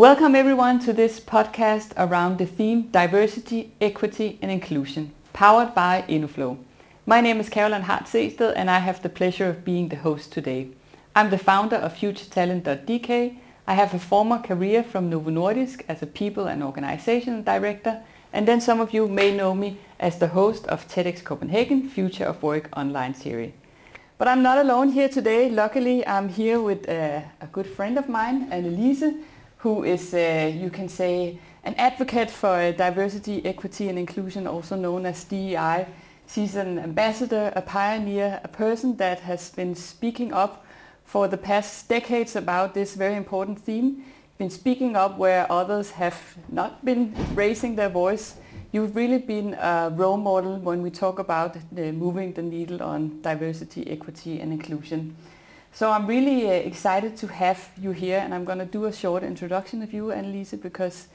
Welcome everyone to this podcast around the theme Diversity, Equity and Inclusion, powered by Innoflow. My name is Caroline Hart Sehested and I have the pleasure of being the host today. I'm the founder of FutureTalent.dk. I have a former career from Novo Nordisk as a people and organization director, and then some of you may know me as the host of TEDx Copenhagen Future of Work online series. But I'm not alone here today. Luckily, I'm here with uh, a good friend of mine, Annelise, who is, uh, you can say, an advocate for diversity, equity and inclusion, also known as DEI. She's an ambassador, a pioneer, a person that has been speaking up for the past decades about this very important theme, been speaking up where others have not been raising their voice. You've really been a role model when we talk about the moving the needle on diversity, equity and inclusion. So I'm really uh, excited to have you here and I'm going to do a short introduction of you, Annelise, because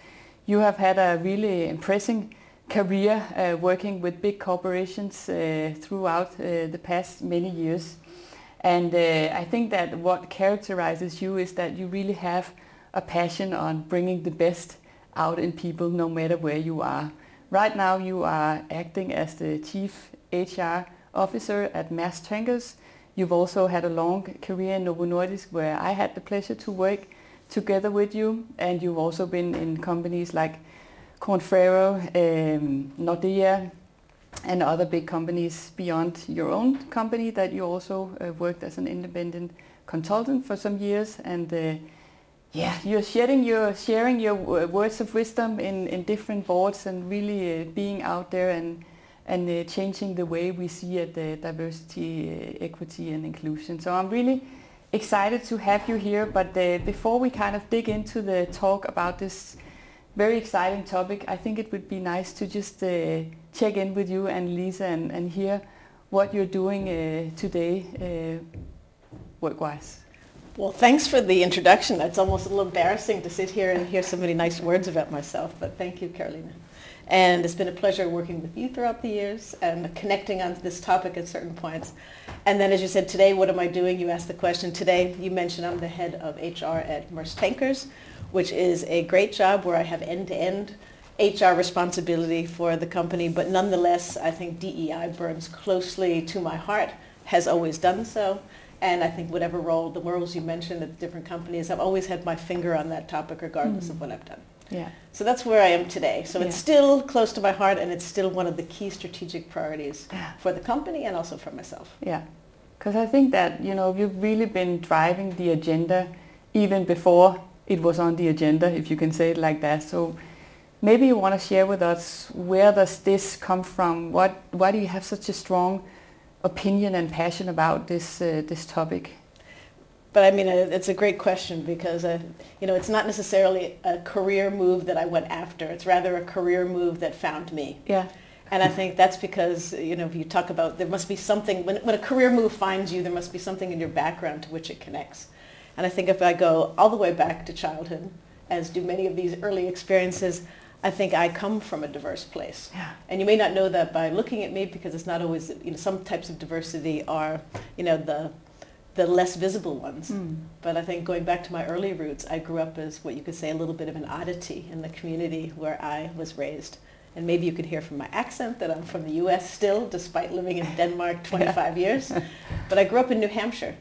you have had a really impressive career uh, working with big corporations uh, throughout uh, the past many years. And uh, I think that what characterizes you is that you really have a passion on bringing the best out in people no matter where you are. Right now you are acting as the Chief HR Officer at Maersk Tankers, You've also had a long career in Novo Nordisk where I had the pleasure to work together with you and you've also been in companies like Korn Ferry, um, Nordea and other big companies beyond your own company that you also uh, worked as an independent consultant for some years. And uh, yeah, you're sharing your sharing your words of wisdom in, in different boards and really uh, being out there and and uh, changing the way we see at the diversity, uh, equity and inclusion. So I'm really excited to have you here, but uh, before we kind of dig into the talk about this very exciting topic, I think it would be nice to just uh, check in with you Annelise and, and hear what you're doing uh, today uh, work-wise. Well, thanks for the introduction. It's almost a little embarrassing to sit here and hear so many nice words about myself, but thank you, Carolina. And it's been a pleasure working with you throughout the years and connecting on this topic at certain points. And then as you said, today, what am I doing? You asked the question. Today, you mentioned I'm the head of HR at Maersk Tankers, which is a great job where I have end-to-end HR responsibility for the company. But nonetheless, I think DEI burns closely to my heart, has always done so. And I think whatever role, the roles you mentioned at different companies, I've always had my finger on that topic regardless mm. of what I've done. Yeah. So that's where I am today. So yeah. it's still close to my heart and it's still one of the key strategic priorities for the company and also for myself. Yeah. Because I think that, you know, you've really been driving the agenda even before it was on the agenda, if you can say it like that. So maybe you want to share with us where does this come from? What, why do you have such a strong opinion and passion about this, uh, this topic? But I mean, it's a great question because, uh, you know, it's not necessarily a career move that I went after. It's rather a career move that found me. Yeah. And I think that's because, you know, if you talk about, there must be something, when, when a career move finds you, there must be something in your background to which it connects. And I think if I go all the way back to childhood, as do many of these early experiences, I think I come from a diverse place. Yeah. And you may not know that by looking at me because it's not always, you know, some types of diversity are, you know, the the less visible ones. Mm. But I think going back to my early roots, I grew up as what you could say a little bit of an oddity in the community where I was raised. And maybe you could hear from my accent that I'm from the U.S. still, despite living in Denmark 25 years. But I grew up in New Hampshire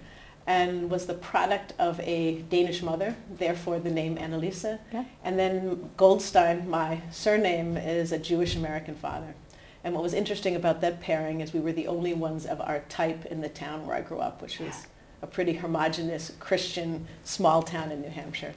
and was the product of a Danish mother, therefore the name Annelise. Yeah. And then Goldstein, my surname, is a Jewish American father. And what was interesting about that pairing is we were the only ones of our type in the town where I grew up, which was a pretty homogenous Christian small town in New Hampshire.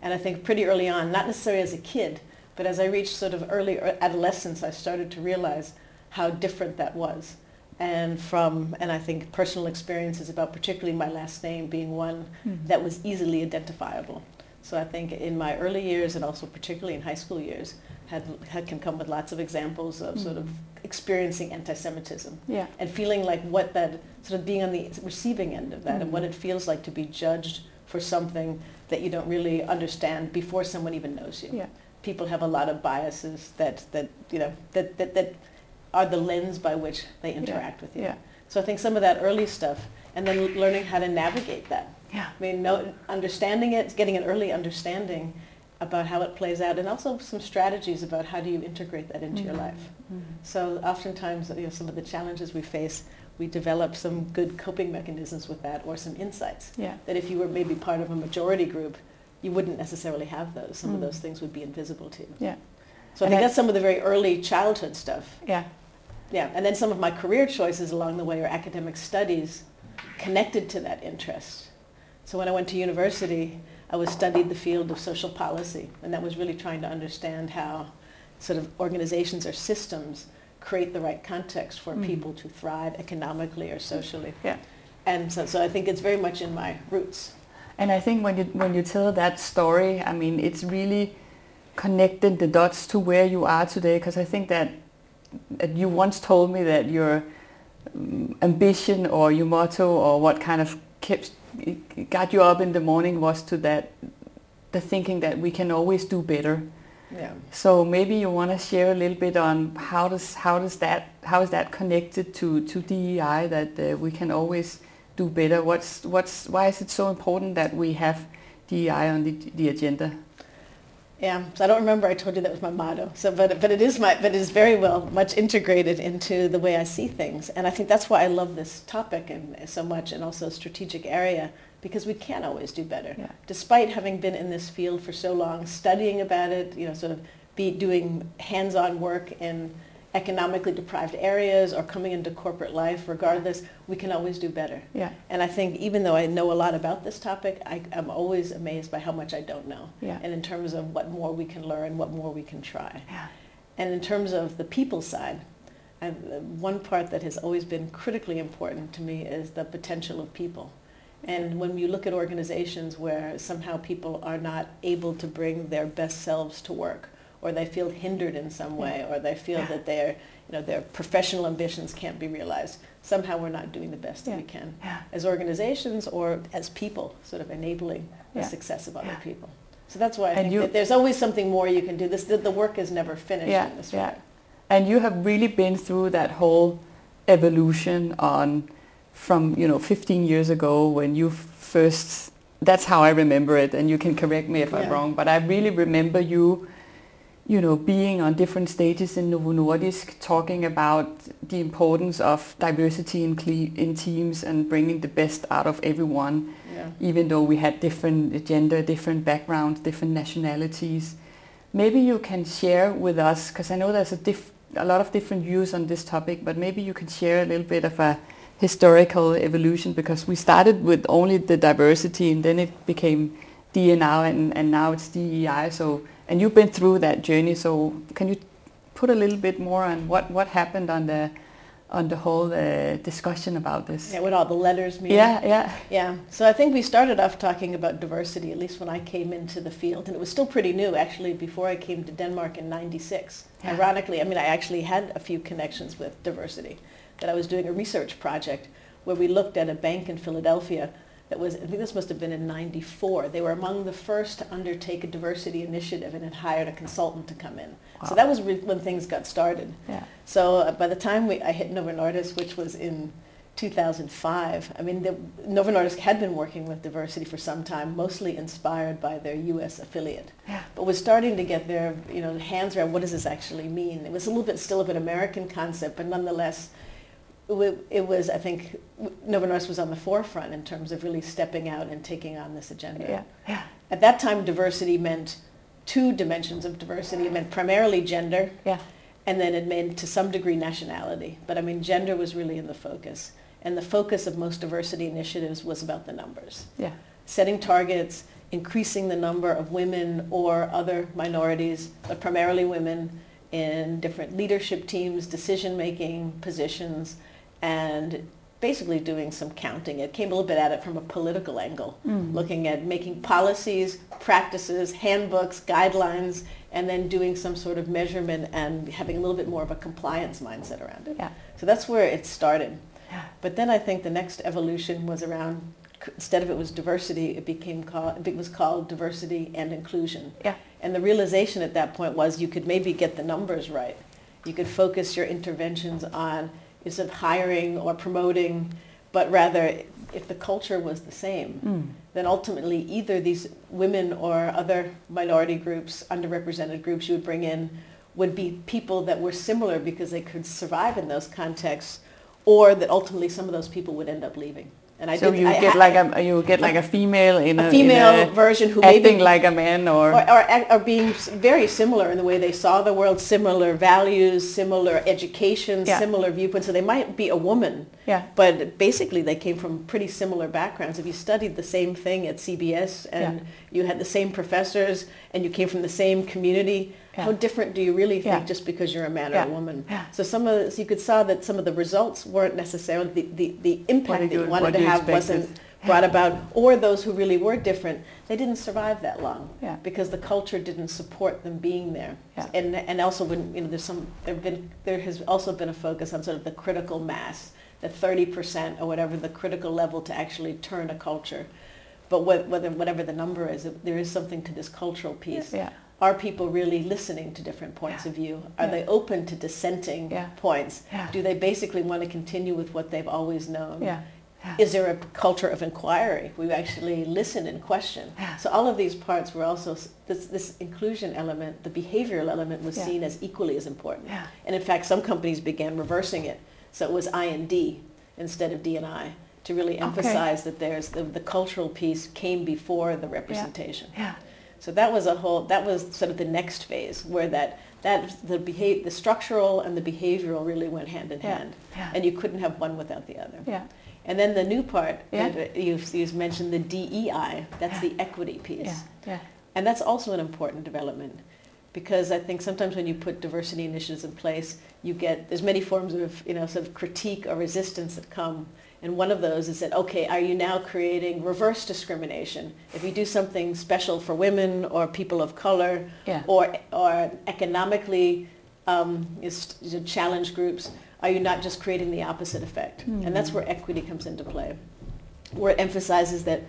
And I think pretty early on, not necessarily as a kid, but as I reached sort of early adolescence, I started to realize how different that was. And from, and I think personal experiences about particularly my last name being one mm-hmm. that was easily identifiable. So I think in my early years and also particularly in high school years, had, had can come with lots of examples of mm-hmm. sort of hmm. experiencing anti-Semitism yeah. and feeling like what that sort of being on the receiving end of that mm-hmm. and what hmm. it feels like to be judged for something that you don't really understand before someone even knows you. Yeah. People have a lot of biases that, that you know that, that, that are the lens by which they interact yeah. with you. Yeah. So I think some of that early stuff and then learning how to navigate that. Yeah. I mean, no, understanding it, getting an early understanding about how it plays out and also some strategies about how do you integrate that into your Mhm. life. Mhm. So oftentimes, you know, some of the challenges we face, we develop some good coping mechanisms with that or some insights Yeah. that if you were maybe part of a majority group, you wouldn't necessarily have those. Some of Mm. those things would be invisible to you. Yeah. So I And think I- that's some of the very early childhood stuff. Yeah. Yeah, and then some of my career choices along the way are academic studies connected to that interest. So when I went to university, I was studied the field of social policy, and that was really trying to understand how sort of organizations or systems create the right context for Mm. people to thrive economically or socially. Yeah. And so, so I think it's very much in my roots. And I think when you when you tell that story, I mean, it's really connecting the dots to where you are today. Because I think that, that you once told me that your um, ambition or your motto or what kind of kept got you up in the morning was to that the thinking that we can always do better. Yeah. So maybe you want to share a little bit on how does how does that how is that connected to to DEI that uh, we can always do better? What's what's why is it so important that we have DEI on the the agenda? Yeah, so I don't remember I told you that was my motto. So, but but it is my but it is very well much integrated into the way I see things, and I think that's why I love this topic and so much, and also strategic area because we can always do better. Yeah. Despite having been in this field for so long, studying about it, you know, sort of be doing hands-on work in economically deprived areas or coming into corporate life, regardless, we can always do better. Yeah, And I think even though I know a lot about this topic, I, I'm always amazed by how much I don't know. yeah, And in terms of what more we can learn, what more we can try. yeah, And in terms of the people side, I, one part that has always been critically important to me is the potential of people. And when you look at organizations where somehow people are not able to bring their best selves to work, or they feel hindered in some way, or they feel Yeah. that their, you know, their professional ambitions can't be realized, somehow we're not doing the best that we can yeah, as organizations or as people, sort of enabling the success of other Yeah. people. So that's why I And think you- that there's always something more you can do. This, the, the work is never finished Yeah, in this yeah. And you have really been through that whole evolution on from you know 15 years ago when you first. That's how I remember it, and you can correct me if I'm wrong. But I really remember you, you know, being on different stages in Novo Nordisk, talking about the importance of diversity in in teams and bringing the best out of everyone Yeah. even though we had different gender, different backgrounds, different nationalities. Maybe you can share with us, because I know there's a, diff- a lot of different views on this topic, but maybe you can share a little bit of a historical evolution, because we started with only the diversity and then it became D and I and, and now it's DEI. So, and you've been through that journey, so can you put a little bit more on what, what happened on the on the whole uh, discussion about this? Yeah, what all the letters mean. yeah, yeah. Yeah. So I think we started off talking about diversity, at least when I came into the field. And it was still pretty new, actually, before I came to Denmark in 96. Yeah. Ironically, I mean, I actually had a few connections with diversity. That I was doing a research project where we looked at a bank in Philadelphia that was, I think this must have been in 94. They were among the first to undertake a diversity initiative and had hired a consultant to come in. Wow. So that was re- when things got started. Yeah. So uh, by the time we, I hit Novo Nordisk, which was in 2005, I mean, the, Novo Nordisk had been working with diversity for some time, mostly inspired by their U.S. affiliate, Yeah. but was starting to get their, you know, hands around what does this actually mean. It was a little bit still of an American concept, but nonetheless, it it was, I think, Novo Nordisk was on the forefront in terms of really stepping out and taking on this agenda. Yeah, yeah, At that time, diversity meant two dimensions of diversity. It meant primarily gender, yeah, and then it meant to some degree nationality. But I mean, gender was really in the focus. And the focus of most diversity initiatives was about the numbers. yeah, Setting targets, increasing the number of women or other minorities, but primarily women, in different leadership teams, decision-making positions, and basically doing some counting. It came a little bit at it from a political angle, Mm. looking at making policies, practices, handbooks, guidelines, and then doing some sort of measurement and having a little bit more of a compliance mindset around it. yeah, So that's where it started. yeah, But then I think the next evolution was around, instead of it was diversity, it became called, it was called diversity and inclusion. yeah, And the realization at that point was you could maybe get the numbers right. You could focus your interventions on of hiring or promoting, but rather if the culture was the same, Mm. then ultimately either these women or other minority groups, underrepresented groups you would bring in, would be people that were similar because they could survive in those contexts, or that ultimately some of those people would end up leaving. And I so did, you I get ha- like a you get like a female in a, a female in a version who acting maybe like a man or, or, or, or being very similar in the way they saw the world, similar values, similar education, Yeah. similar viewpoints. So they might be a woman, yeah but basically they came from pretty similar backgrounds. If you studied the same thing at CBS and you had the same professors and you came from the same community, how different do you really think Yeah. just because you're a man or a woman? Yeah. So some of the, so you could saw that some of the results weren't necessarily the, the, the impact that you wanted to you have expected. wasn't brought about, or those who really were different, they didn't survive that long Yeah. because the culture didn't support them being there. Yeah. And and also when you know there's some there've been there has also been a focus on sort of the critical mass, the 30% or whatever the critical level to actually turn a culture. But whether whatever the number is, there is something to this cultural piece. yeah Are people really listening to different points Yeah. of view? Are Yeah. they open to dissenting Yeah. points? Do they basically want to continue with what they've always known? Is there a culture of inquiry? We actually listen and question. So all of these parts were also, this, this inclusion element, the behavioral element was seen as equally as important. And in fact, some companies began reversing it. So it was I and D instead of D and I to really Okay. emphasize that there's the, the cultural piece came before the representation. yeah So that was a whole, that was sort of the next phase where that, that the behave, the structural and the behavioral really went hand in Yeah. hand. yeah And you couldn't have one without the other. yeah And then the new part, Yeah. that you've, you've mentioned the DEI, that's Yeah. the equity piece. yeah yeah And that's also an important development because I think sometimes when you put diversity initiatives in place, you get, there's many forms of, you know, sort of critique or resistance that come. And one of those is that, okay, are you now creating reverse discrimination? If you do something special for women or people of color yeah or, or economically um, challenged groups, are you not just creating the opposite effect? And that's where equity comes into play, where it emphasizes that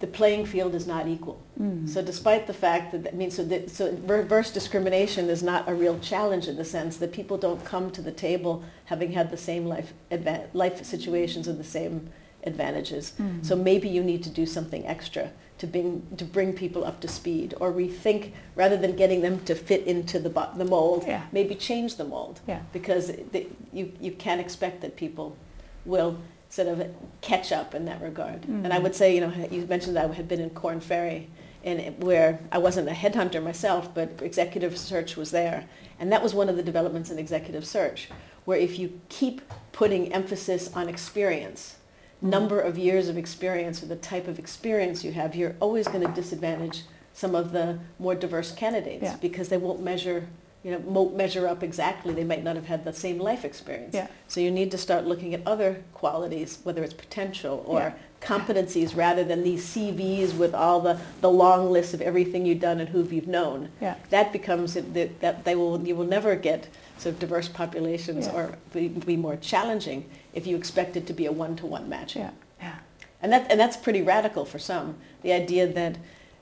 the playing field is not equal. Mm. So despite the fact that, that means so, that, so reverse discrimination is not a real challenge in the sense that people don't come to the table having had the same life, adva- life situations and the same advantages. Mm. So maybe you need to do something extra to bring, to bring people up to speed or rethink, rather than getting them to fit into the, bo- the mold, Yeah. maybe change the mold. yeah Because the, you, you can't expect that people will sort of catch up in that regard. And I Mhm. would say, you know, you mentioned that I had been in Korn Ferry, and it- where I wasn't a headhunter myself, but executive search was there. And that was one of the developments in executive search, where if you keep putting emphasis on experience, Mhm. number of years of experience or the type of experience you have, you're always going to disadvantage some of the more diverse candidates Yeah. because they won't measure, you know, won't measure up exactly. They might not have had the same life experience. yeah So you need to start looking at other qualities, whether it's potential or Yeah. competencies, rather than these CVs with all the, the long list of everything you've done and who you've known. yeah That becomes that, that they will you will never get sort of diverse populations Yeah. or be, be more challenging if you expect it to be a one-to-one matching. yeah yeah And that and that's pretty radical for some. The idea that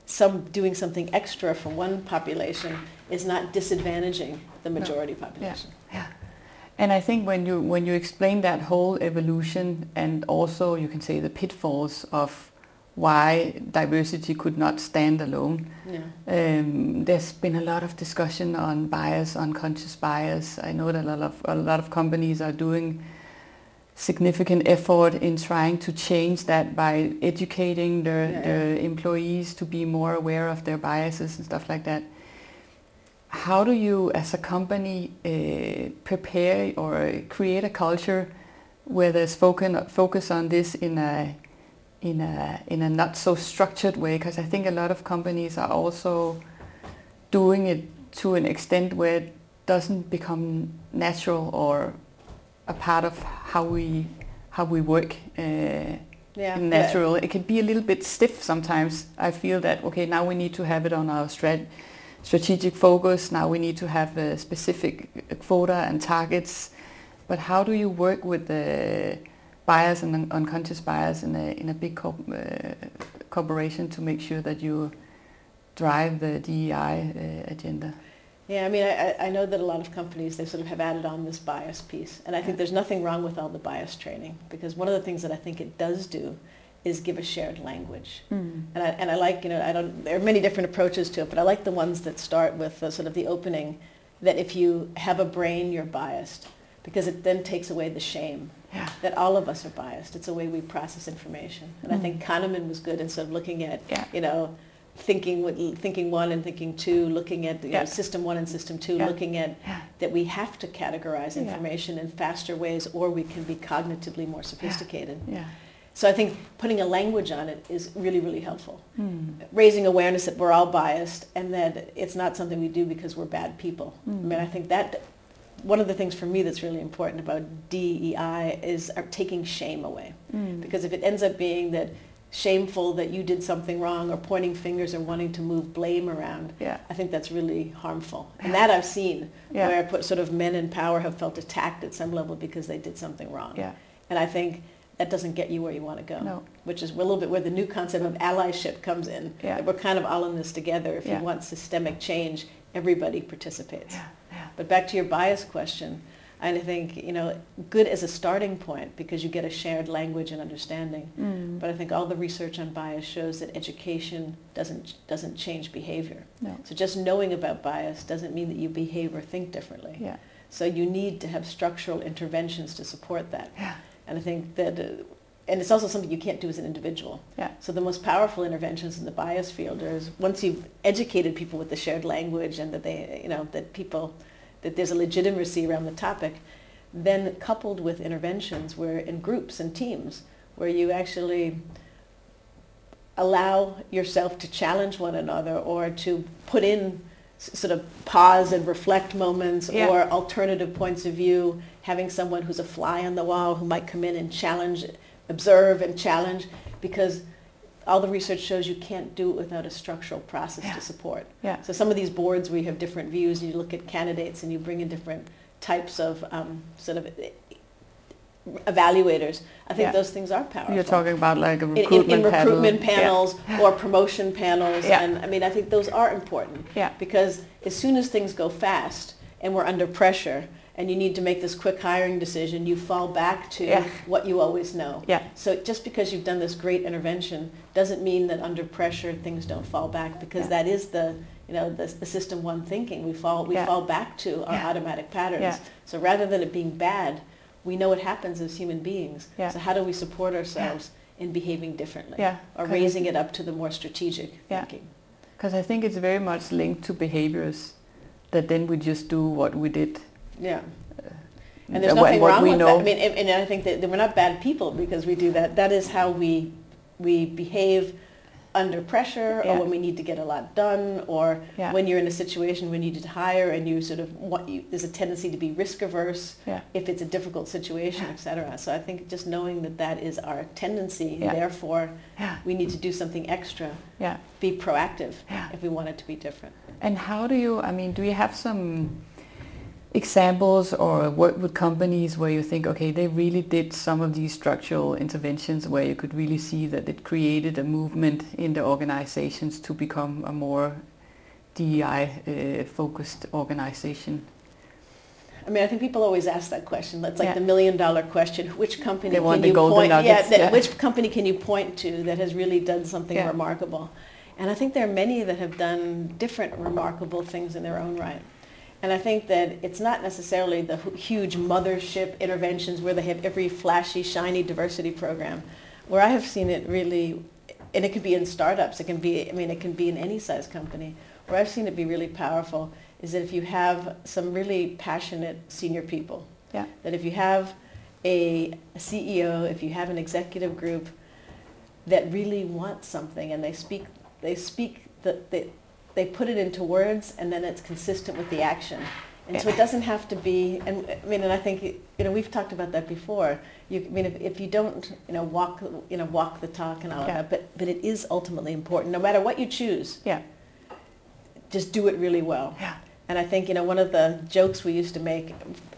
some doing something extra for one population is not disadvantaging the majority population. Yeah. And I think when you when you explain that whole evolution and also you can say the pitfalls of why diversity could not stand alone, Yeah. um, there's been a lot of discussion on bias, unconscious bias. I know that a lot of a lot of companies are doing significant effort in trying to change that by educating the, Yeah. their employees to be more aware of their biases and stuff like that. How do you, as a company, uh, prepare or create a culture where there's focus focus on this in a in a in a not so structured way? Because I think a lot of companies are also doing it to an extent where it doesn't become natural or a part of how we how we work uh, Yeah. natural. It can be a little bit stiff sometimes. I feel that okay, now we need to have it on our strat- strategic focus. Now we need to have a specific quota and targets. But how do you work with the bias and unconscious bias in a in a big corp- uh, corporation to make sure that you drive the DEI uh, agenda? Yeah, I mean, I, I know that a lot of companies, they sort of have added on this bias piece. And I think there's nothing wrong with all the bias training because one of the things that I think it does do is give a shared language. Mm. And I, and I like, you know, I don't, there are many different approaches to it, but I like the ones that start with the, sort of the opening that if you have a brain, you're biased because it then takes away the shame Yeah. that all of us are biased. It's a way we process information. And I think Kahneman was good instead of looking at, Yeah. you know, thinking thinking one and thinking two, looking at you know, Yeah. system one and system two, Yeah. looking at Yeah. that we have to categorize information in faster ways or we can be cognitively more sophisticated. Yeah. So I think putting a language on it is really, really helpful. Mm. Raising awareness that we're all biased and that it's not something we do because we're bad people. I Mm. mean, I think that one of the things for me that's really important about DEI is uh, taking shame away. Mm. Because if it ends up being that shameful that you did something wrong or pointing fingers or wanting to move blame around, Yeah. I think that's really harmful. And that I've seen Yeah. where put, sort of men in power have felt attacked at some level because they did something wrong. Yeah. And I think that doesn't get you where you want to go. No. Which is a little bit where the new concept of allyship comes in. Yeah. We're kind of all in this together. If Yeah. you want systemic change, everybody participates. Yeah. Yeah. But back to your bias question, I think, you know, good as a starting point because you get a shared language and understanding. Mm. But I think all the research on bias shows that education doesn't, doesn't change behavior. No. So just knowing about bias doesn't mean that you behave or think differently. Yeah. So you need to have structural interventions to support that. Yeah. And I think that, uh, and it's also something you can't do as an individual. Yeah. So the most powerful interventions in the bias field is once you've educated people with the shared language and that they, you know, that people, that there's a legitimacy around the topic, then coupled with interventions where in groups and teams where you actually allow yourself to challenge one another or to put in sort of pause and reflect moments Yeah. or alternative points of view, having someone who's a fly on the wall who might come in and challenge, observe and challenge, because all the research shows you can't do it without a structural process Yeah. to support. Yeah. So some of these boards where you have different views and you look at candidates and you bring in different types of um, sort of evaluators, I think Yeah. those things are powerful You're talking about like a in, in, recruitment panel. recruitment Yeah. panels or promotion panels. Yeah. And I mean, I think those are important Yeah. because as soon as things go fast and we're under pressure and you need to make this quick hiring decision, you fall back to Yeah. what you always know. Yeah. So just because you've done this great intervention doesn't mean that under pressure things don't fall back because Yeah. that is the you know the, the system one thinking. We fall we Yeah. fall back to our automatic patterns. Yeah. So rather than it being bad, we know it happens as human beings. Yeah. So how do we support ourselves in behaving differently? Yeah. Or raising it up to the more strategic Yeah. thinking. Because I think it's very much linked to behaviors that then we just do what we did. Yeah. uh, And there's nothing wrong with know. that. I mean, and, and I think that, that we're not bad people because we do that. That is how we we behave under pressure Yeah. or when we need to get a lot done or Yeah. when you're in a situation when you need to hire and you sort of want you, there's a tendency to be risk averse Yeah. if it's a difficult situation, Yeah. et cetera. So I think just knowing that that is our tendency, therefore we need to do something extra, Yeah. be proactive if we want it to be different. And how do you, I mean, do you have some examples or work with companies where you think, okay, they really did some of these structural interventions where you could really see that it created a movement in the organizations to become a more DEI uh, focused organization? I mean, I think people always ask that question. That's like Yeah. the million dollar question. Which company can you point? nuggets, yeah, yeah. Which company can you point to that has really done something Yeah. remarkable? And I think there are many that have done different remarkable things in their own right. And I think that it's not necessarily the huge mothership interventions where they have every flashy, shiny diversity program. Where I have seen it really, and it could be in startups, it can be, I mean, it can be in any size company. Where I've seen it be really powerful is that if you have some really passionate senior people, Yeah. that if you have a, CEO, if you have an executive group that really want something and they speak, they speak, the, they, they put it into words and then it's consistent with the action. And so it doesn't have to be, and I mean, and I think, you know, we've talked about that before. You, I mean, if, if you don't, you know, walk, you know, walk the talk and all Yeah. that, but, but it is ultimately important, no matter what you choose, Yeah. just do it really well. Yeah. And I think, you know, one of the jokes we used to make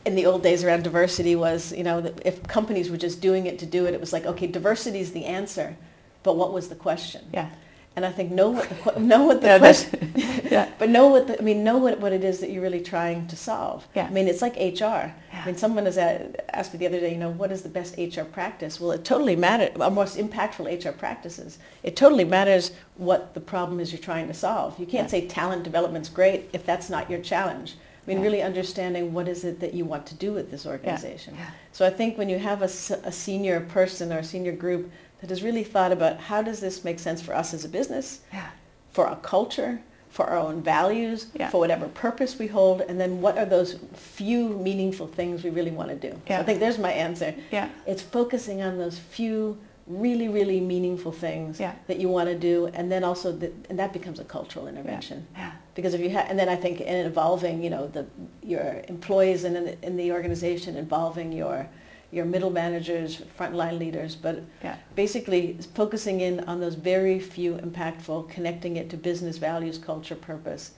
in the old days around diversity was, you know, that if companies were just doing it to do it, it was like, okay, diversity is the answer, but what was the question? Yeah. And I think know what the know what the Yeah, question, yeah. but know what the, I mean know what, what it is that you're really trying to solve. Yeah. I mean it's like HR. Yeah. I mean someone has asked me the other day, you know, what is the best HR practice? Well, it totally matters. Or most impactful HR practices. It totally matters what the problem is you're trying to solve. You can't Yeah. say talent development's great if that's not your challenge. I mean, Yeah. really understanding what is it that you want to do with this organization. Yeah. So I think when you have a senior person or a senior group that has really thought about how does this make sense for us as a business, Yeah. for our culture, for our own values, Yeah. for whatever purpose we hold, and then what are those few meaningful things we really want to do. So I think there's my answer. Yeah. It's focusing on those few really, really meaningful things Yeah. that you want to do, and then also, the, and that becomes a cultural intervention. Yeah. Because if you have, and then I think in involving, you know, the, your employees and in in the organization, involving your, your middle managers, frontline leaders, but Yeah. basically focusing in on those very few impactful, connecting it to business values, culture, purpose,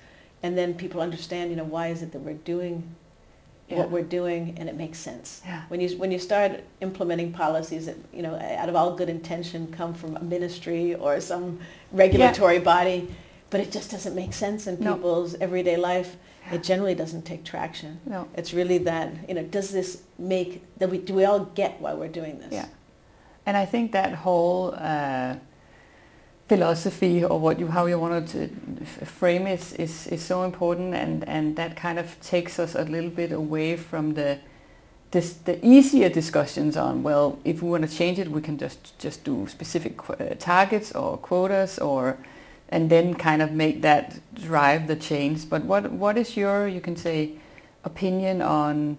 and then people understand, you know, why is it that we're doing Yeah. what we're doing, and it makes sense. Yeah. When you when you start implementing policies that you know out of all good intention come from a ministry or some regulatory body, but it just doesn't make sense in No. people's everyday life, it generally doesn't take traction. No. It's really that you know does this make that we do we all get why we're doing this? Yeah. And I think that whole uh, philosophy or what you how you want to frame it is is so important and and that kind of takes us a little bit away from the this, the easier discussions on well if we want to change it we can just just do specific qu- uh, targets or quotas or and then kind of make that drive the change but what what is your you can say opinion on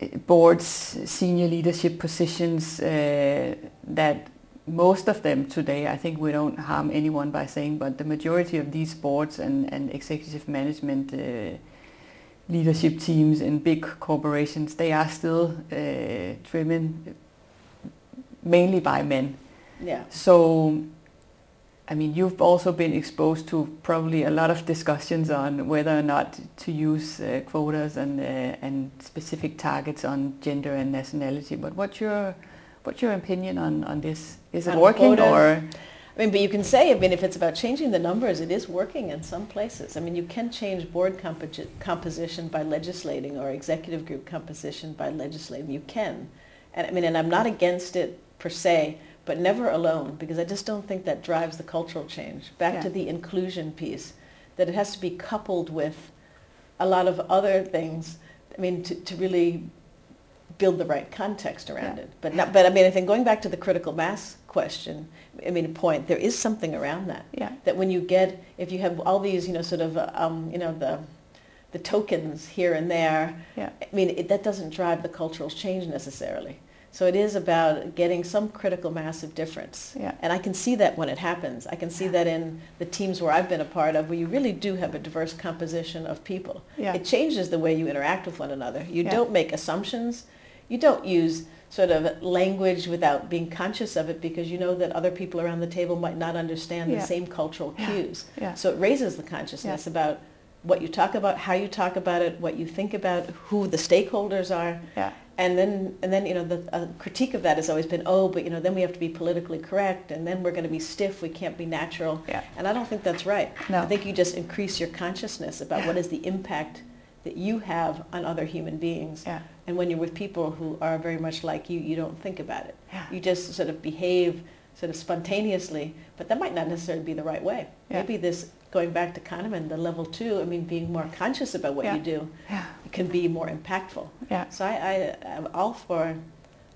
uh, boards, senior leadership positions, uh, that most of them today, I think we don't harm anyone by saying, but the majority of these boards and, and executive management uh, leadership teams in big corporations, they are still uh, driven mainly by men. Yeah. So, I mean, you've also been exposed to probably a lot of discussions on whether or not to use uh, quotas and uh, and specific targets on gender and nationality. But what's your what's your opinion on, on this? Is it On working quotas? or I mean, but you can say, I mean, if it's about changing the numbers, it is working in some places. I mean, you can change board compo- composition by legislating or executive group composition by legislating. You can. And I mean, and I'm not against it per se, but never alone, because I just don't think that drives the cultural change. Back Yeah. to the inclusion piece, that it has to be coupled with a lot of other things, I mean, to, to really build the right context around Yeah. it. But not, but I mean, I think going back to the critical mass question, I mean, point, there is something around that. yeah That when you get, if you have all these, you know, sort of, um, you know, the, the tokens here and there, yeah I mean, it, that doesn't drive the cultural change necessarily. So it is about getting some critical mass of difference. Yeah. And I can see that when it happens. I can see that in the teams where I've been a part of, where you really do have a diverse composition of people. Yeah. It changes the way you interact with one another. You Yeah. don't make assumptions. You don't use sort of language without being conscious of it because you know that other people around the table might not understand the same cultural cues. So it raises the consciousness about what you talk about, how you talk about it, what you think about, who the stakeholders are. yeah And then, and then, you know, the uh, critique of that has always been, oh, but you know, then we have to be politically correct, and then we're going to be stiff. We can't be natural. Yeah. And I don't think that's right. No. I think you just increase your consciousness about Yeah. what is the impact that you have on other human beings. Yeah. And when you're with people who are very much like you, you don't think about it. Yeah. You just sort of behave sort of spontaneously, but that might not necessarily be the right way. Yeah. Maybe this, going back to Kahneman, the level two, I mean, being more conscious about what Yeah. you do yeah can be more impactful. yeah So I, I am all for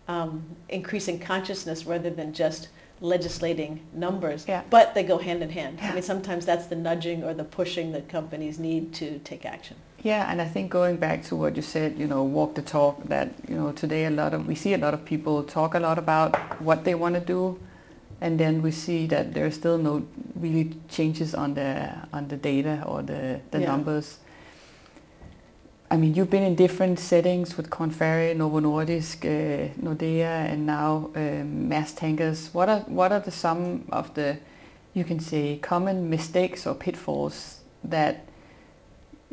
um, increasing consciousness rather than just legislating numbers. Yeah. But they go hand in hand. I mean, sometimes that's the nudging or the pushing that companies need to take action. Yeah, and I think going back to what you said, you know, walk the talk. That you know, today a lot of we see a lot of people talk a lot about what they want to do, and then we see that there are still no really changes on the on the data or the the Yeah. numbers. I mean, you've been in different settings with Korn Ferry, Novo Nordisk, uh, Nordea, and now um, Maersk Tankers. What are what are the some of the, you can say, common mistakes or pitfalls that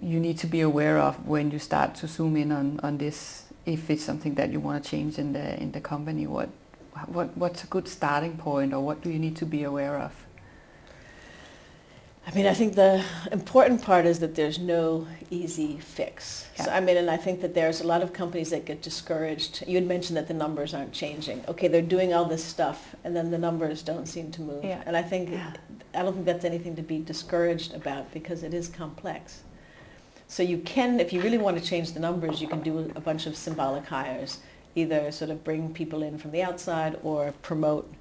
you need to be aware of when you start to zoom in on, on this if it's something that you want to change in the in the company what what what's a good starting point or what do you need to be aware of I mean, I think the important part is that there's no easy fix. Yeah. So, I mean, and I think that there's a lot of companies that get discouraged. You had mentioned that the numbers aren't changing. Okay, they're doing all this stuff, and then the numbers don't seem to move. Yeah. And I think, Yeah. I don't think that's anything to be discouraged about because it is complex. So you can, if you really want to change the numbers, you can do a bunch of symbolic hires, either sort of bring people in from the outside or promote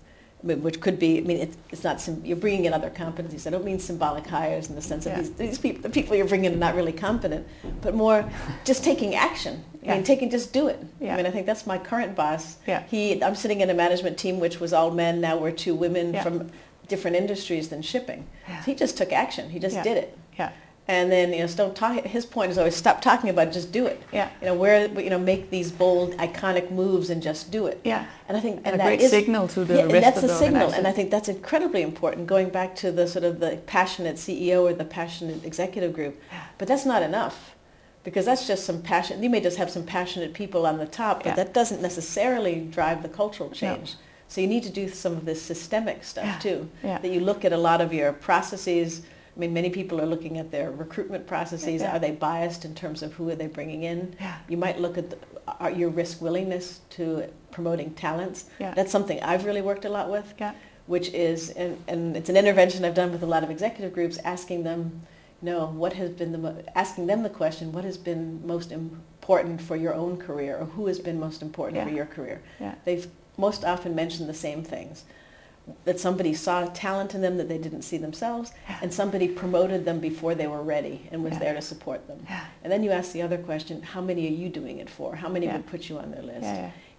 which could be, I mean, it, it's not, you're bringing in other competencies. I don't mean symbolic hires in the sense of these, these people, the people you're bringing in are not really competent, but more just taking action. I mean, taking, just do it. Yeah. I mean, I think that's my current boss. Yeah. He, I'm sitting in a management team which was all men. Now we're two women Yeah. from different industries than shipping. Yeah. He just took action. He just Yeah. did it. And then, you know, don't talk, his point is always stop talking about it, just do it. Yeah. You know, where, you know, make these bold, iconic moves and just do it. Yeah. And I think, And, that's a that great is- signal to the yeah, and that's of the a signal, and I think that's incredibly important. Going back to the sort of the passionate CEO or the passionate executive group, but that's not enough, because that's just some passion. You may just have some passionate people on the top, but Yeah. that doesn't necessarily drive the cultural change. So you need to do some of this systemic stuff Yeah. too. Yeah. That you look at a lot of your processes. I mean, many people are looking at their recruitment processes. Yeah. Are they biased in terms of who are they bringing in? Yeah. You might look at the, are your risk willingness to promoting talents. Yeah. That's something I've really worked a lot with Yeah. which is, and, and it's an intervention I've done with a lot of executive groups, asking them, you know, what has been the, mo- asking them the question, what has been most important for your own career, or who has been most important for your career? Yeah. They've most often mentioned the same things. That somebody saw talent in them that they didn't see themselves, Yeah. and somebody promoted them before they were ready and was Yeah. there to support them. Yeah. And then you ask the other question, how many are you doing it for? How many would put you on their list?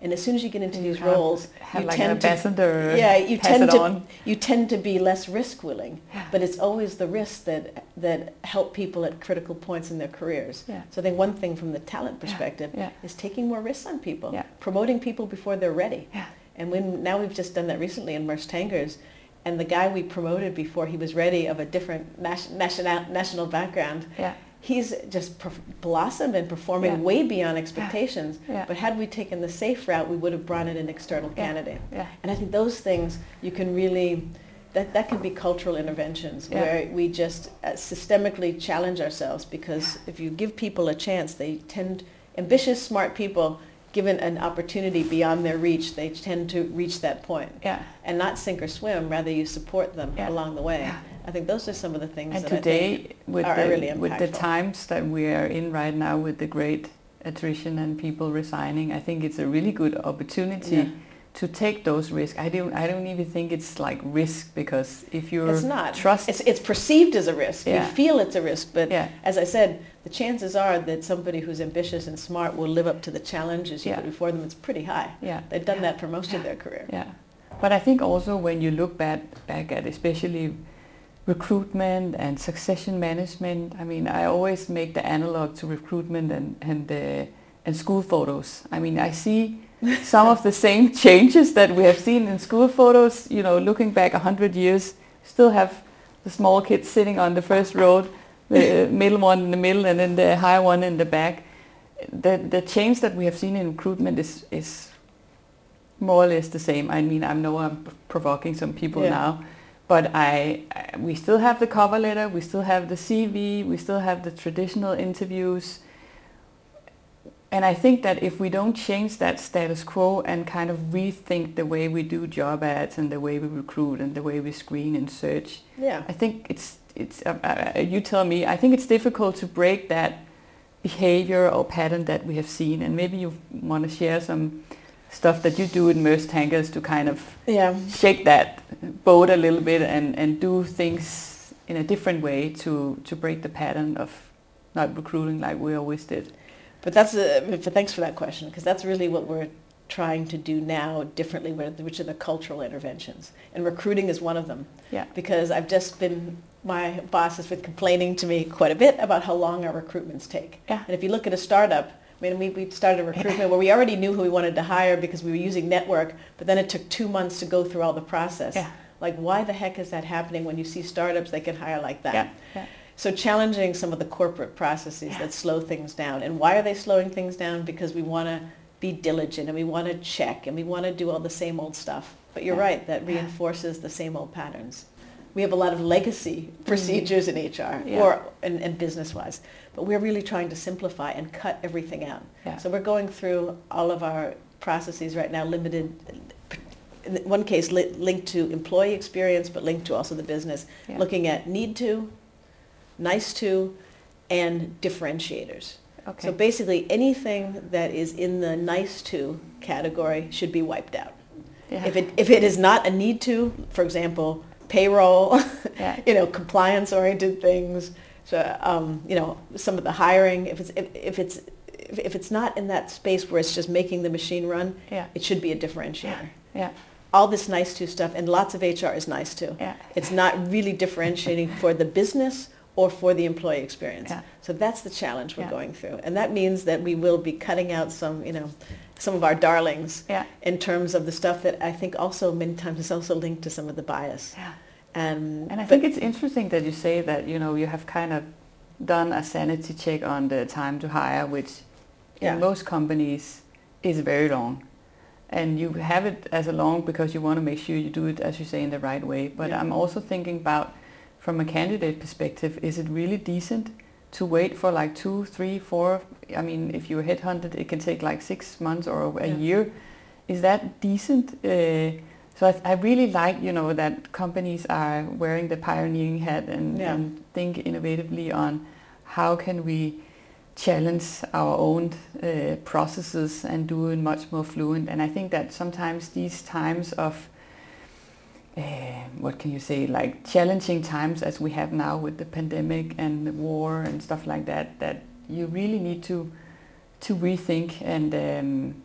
And as soon as you get into you these of roles, have you like tend to yeah, you tend to on. you tend to be less risk willing, but it's always the risks that that help people at critical points in their careers. So I think one thing from the talent perspective is taking more risks on people, Yeah. promoting people before they're ready. And when now we've just done that recently in Maersk Tankers, and the guy we promoted before he was ready of a different national national background. Yeah. He's just perf- blossomed and performing Yeah. way beyond expectations. Yeah. But had we taken the safe route, we would have brought in an external candidate. Yeah. And I think those things you can really, that, that can be cultural interventions where we just uh, systemically challenge ourselves because if you give people a chance, they tend, ambitious, smart people, given an opportunity beyond their reach, they tend to reach that point. Yeah. And not sink or swim, rather you support them Yeah. along the way. Yeah. I think those are some of the things And that I today, think with the, really with the times that we are in right now, with the great attrition and people resigning, I think it's a really good opportunity. To take those risks. I don't, I don't even think it's like risk because if you're it's not. trust, It's, it's perceived as a risk. Yeah. You feel it's a risk, but yeah, as I said, the chances are that somebody who's ambitious and smart will live up to the challenges you Yeah. put before them. It's pretty high. yeah, They've done that for most of their career. yeah. But I think also when you look back back at especially recruitment and succession management, I mean, I always make the analog to recruitment and and uh, and school photos. I mean, I see some of the same changes that we have seen in school photos. You know, looking back a hundred years, still have the small kids sitting on the first row, the middle one in the middle, and then the high one in the back. The the change that we have seen in recruitment is is more or less the same. I mean, I know I'm provoking some people Yeah. now, but I, I we still have the cover letter, we still have the CV, we still have the traditional interviews. And I think that if we don't change that status quo and kind of rethink the way we do job ads and the way we recruit and the way we screen and search, Yeah. I think it's it's uh, uh, you tell me. I think it's difficult to break that behavior or pattern that we have seen, and maybe you want to share some stuff that you do in Maersk Tankers to kind of Yeah. shake that boat a little bit and and do things in a different way to to break the pattern of not recruiting like we always did. But that's a, but thanks for that question because that's really what we're trying to do now differently, which are the cultural interventions. And recruiting is one of them. Yeah. Because I've just been, my boss has been complaining to me quite a bit about how long our recruitments take. Yeah. And if you look at a startup, I mean, we, we started a recruitment where we already knew who we wanted to hire because we were using network, but then it took two months to go through all the process. Yeah. Like, why the heck is that happening when you see startups, they can hire like that? Yeah. Yeah. So challenging some of the corporate processes Yeah. that slow things down. And why are they slowing things down? Because we want to be diligent and we want to check and we want to do all the same old stuff. But you're Yeah. right, that reinforces the same old patterns. we have a lot of legacy mm-hmm. procedures in HR Yeah. or and, and business wise, but we're really trying to simplify and cut everything out. So we're going through all of our processes right now, limited. In one case, li- linked to employee experience, but linked to also the business. Yeah. Looking at need to, nice to, and differentiators. Okay. So basically, anything that is in the nice to category should be wiped out. yeah. If it, if it is not a need to, for example, payroll, Yeah. you know, compliance-oriented things, so, um, you know, some of the hiring, if it's, if, if it's, if, if it's not in that space where it's just making the machine run, Yeah. it should be a differentiator. Yeah. All this nice to stuff, and lots of HR is nice to. Yeah. It's not really differentiating for the business or for the employee experience. Yeah. So that's the challenge we're Yeah. going through. And that means that we will be cutting out some, you know, some of our darlings Yeah. in terms of the stuff that I think also many times is also linked to some of the bias. Yeah. And, And I think it's interesting that you say that, you know, you have kind of done a sanity check on the time to hire, which in most companies is very long. And you have it as a long because you want to make sure you do it, as you say, in the right way. But. I'm also thinking about, from a candidate perspective, is it really decent to wait for like two, three, four? I mean, if you're headhunted, it can take like six months or a Yeah. year. Is that decent? Uh, so I, I really like, you know, that companies are wearing the pioneering hat and, Yeah. and think innovatively on how can we challenge our own uh, processes and do it much more fluent. And I think that sometimes these times of uh, what can you say, like challenging times as we have now with the pandemic and the war and stuff like that, that you really need to to rethink and um,